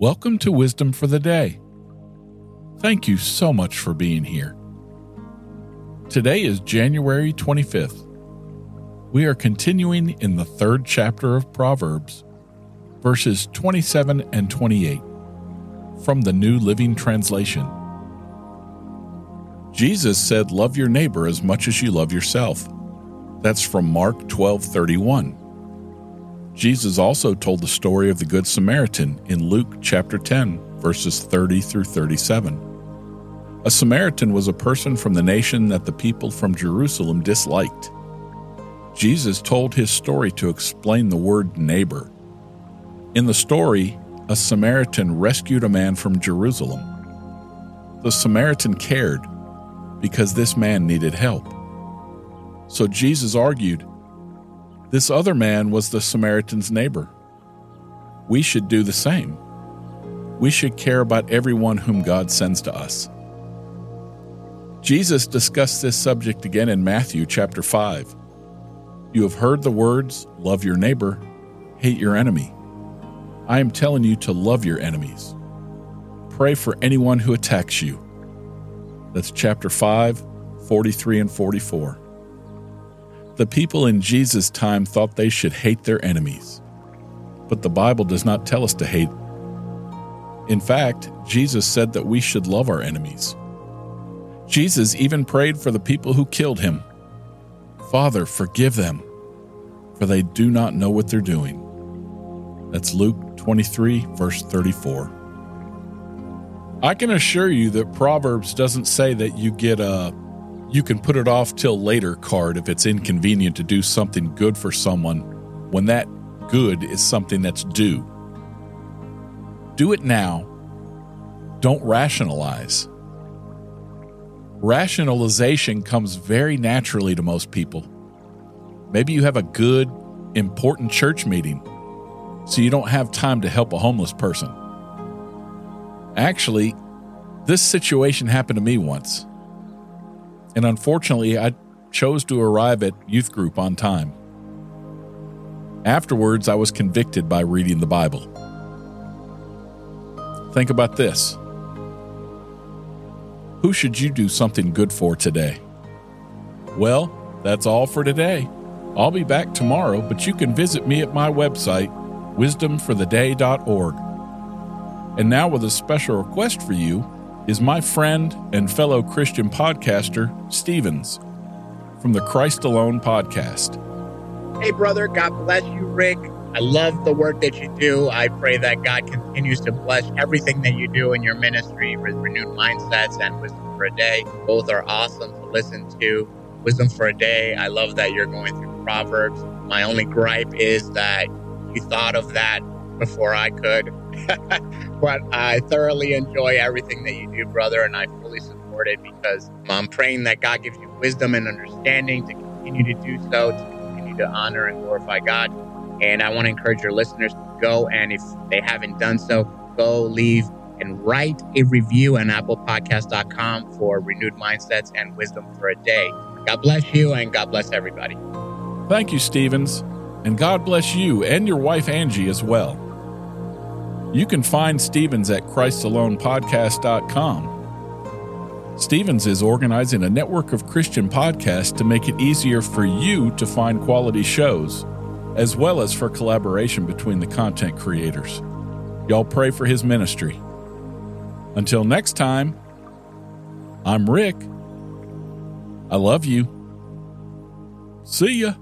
Welcome to Wisdom for the Day. Thank you so much for being here. Today is January 25th. We are continuing in the third chapter of Proverbs, verses 27 and 28 from the New Living Translation. Jesus said, Love your neighbor as much as you love yourself. That's from Mark 12 31. Jesus also told the story of the Good Samaritan in Luke chapter 10, verses 30 through 37. A Samaritan was a person from the nation that the people from Jerusalem disliked. Jesus told his story to explain the word neighbor. In the story, a Samaritan rescued a man from Jerusalem. The Samaritan cared because this man needed help. So Jesus argued this other man was the Samaritan's neighbor. We should do the same. We should care about everyone whom God sends to us. Jesus discussed this subject again in Matthew chapter 5. You have heard the words, Love your neighbor, hate your enemy. I am telling you to love your enemies. Pray for anyone who attacks you. That's chapter 5, 43 and 44. The people in Jesus' time thought they should hate their enemies. But the Bible does not tell us to hate. In fact, Jesus said that we should love our enemies. Jesus even prayed for the people who killed him Father, forgive them, for they do not know what they're doing. That's Luke 23, verse 34. I can assure you that Proverbs doesn't say that you get a you can put it off till later card if it's inconvenient to do something good for someone when that good is something that's due. Do it now. Don't rationalize. Rationalization comes very naturally to most people. Maybe you have a good, important church meeting, so you don't have time to help a homeless person. Actually, this situation happened to me once. And unfortunately, I chose to arrive at youth group on time. Afterwards, I was convicted by reading the Bible. Think about this Who should you do something good for today? Well, that's all for today. I'll be back tomorrow, but you can visit me at my website, wisdomfortheday.org. And now, with a special request for you, is my friend and fellow Christian podcaster, Stevens, from the Christ Alone podcast. Hey, brother, God bless you, Rick. I love the work that you do. I pray that God continues to bless everything that you do in your ministry with renewed mindsets and wisdom for a day. Both are awesome to listen to. Wisdom for a day. I love that you're going through Proverbs. My only gripe is that you thought of that before I could. but I thoroughly enjoy everything that you do, brother, and I fully support it because I'm praying that God gives you wisdom and understanding to continue to do so, to continue to honor and glorify God. And I want to encourage your listeners to go and if they haven't done so, go leave and write a review on applepodcast.com for renewed mindsets and wisdom for a day. God bless you and God bless everybody. Thank you, Stevens. And God bless you and your wife Angie as well. You can find Stevens at ChristAlonePodcast.com. Stevens is organizing a network of Christian podcasts to make it easier for you to find quality shows, as well as for collaboration between the content creators. Y'all pray for his ministry. Until next time, I'm Rick. I love you. See ya.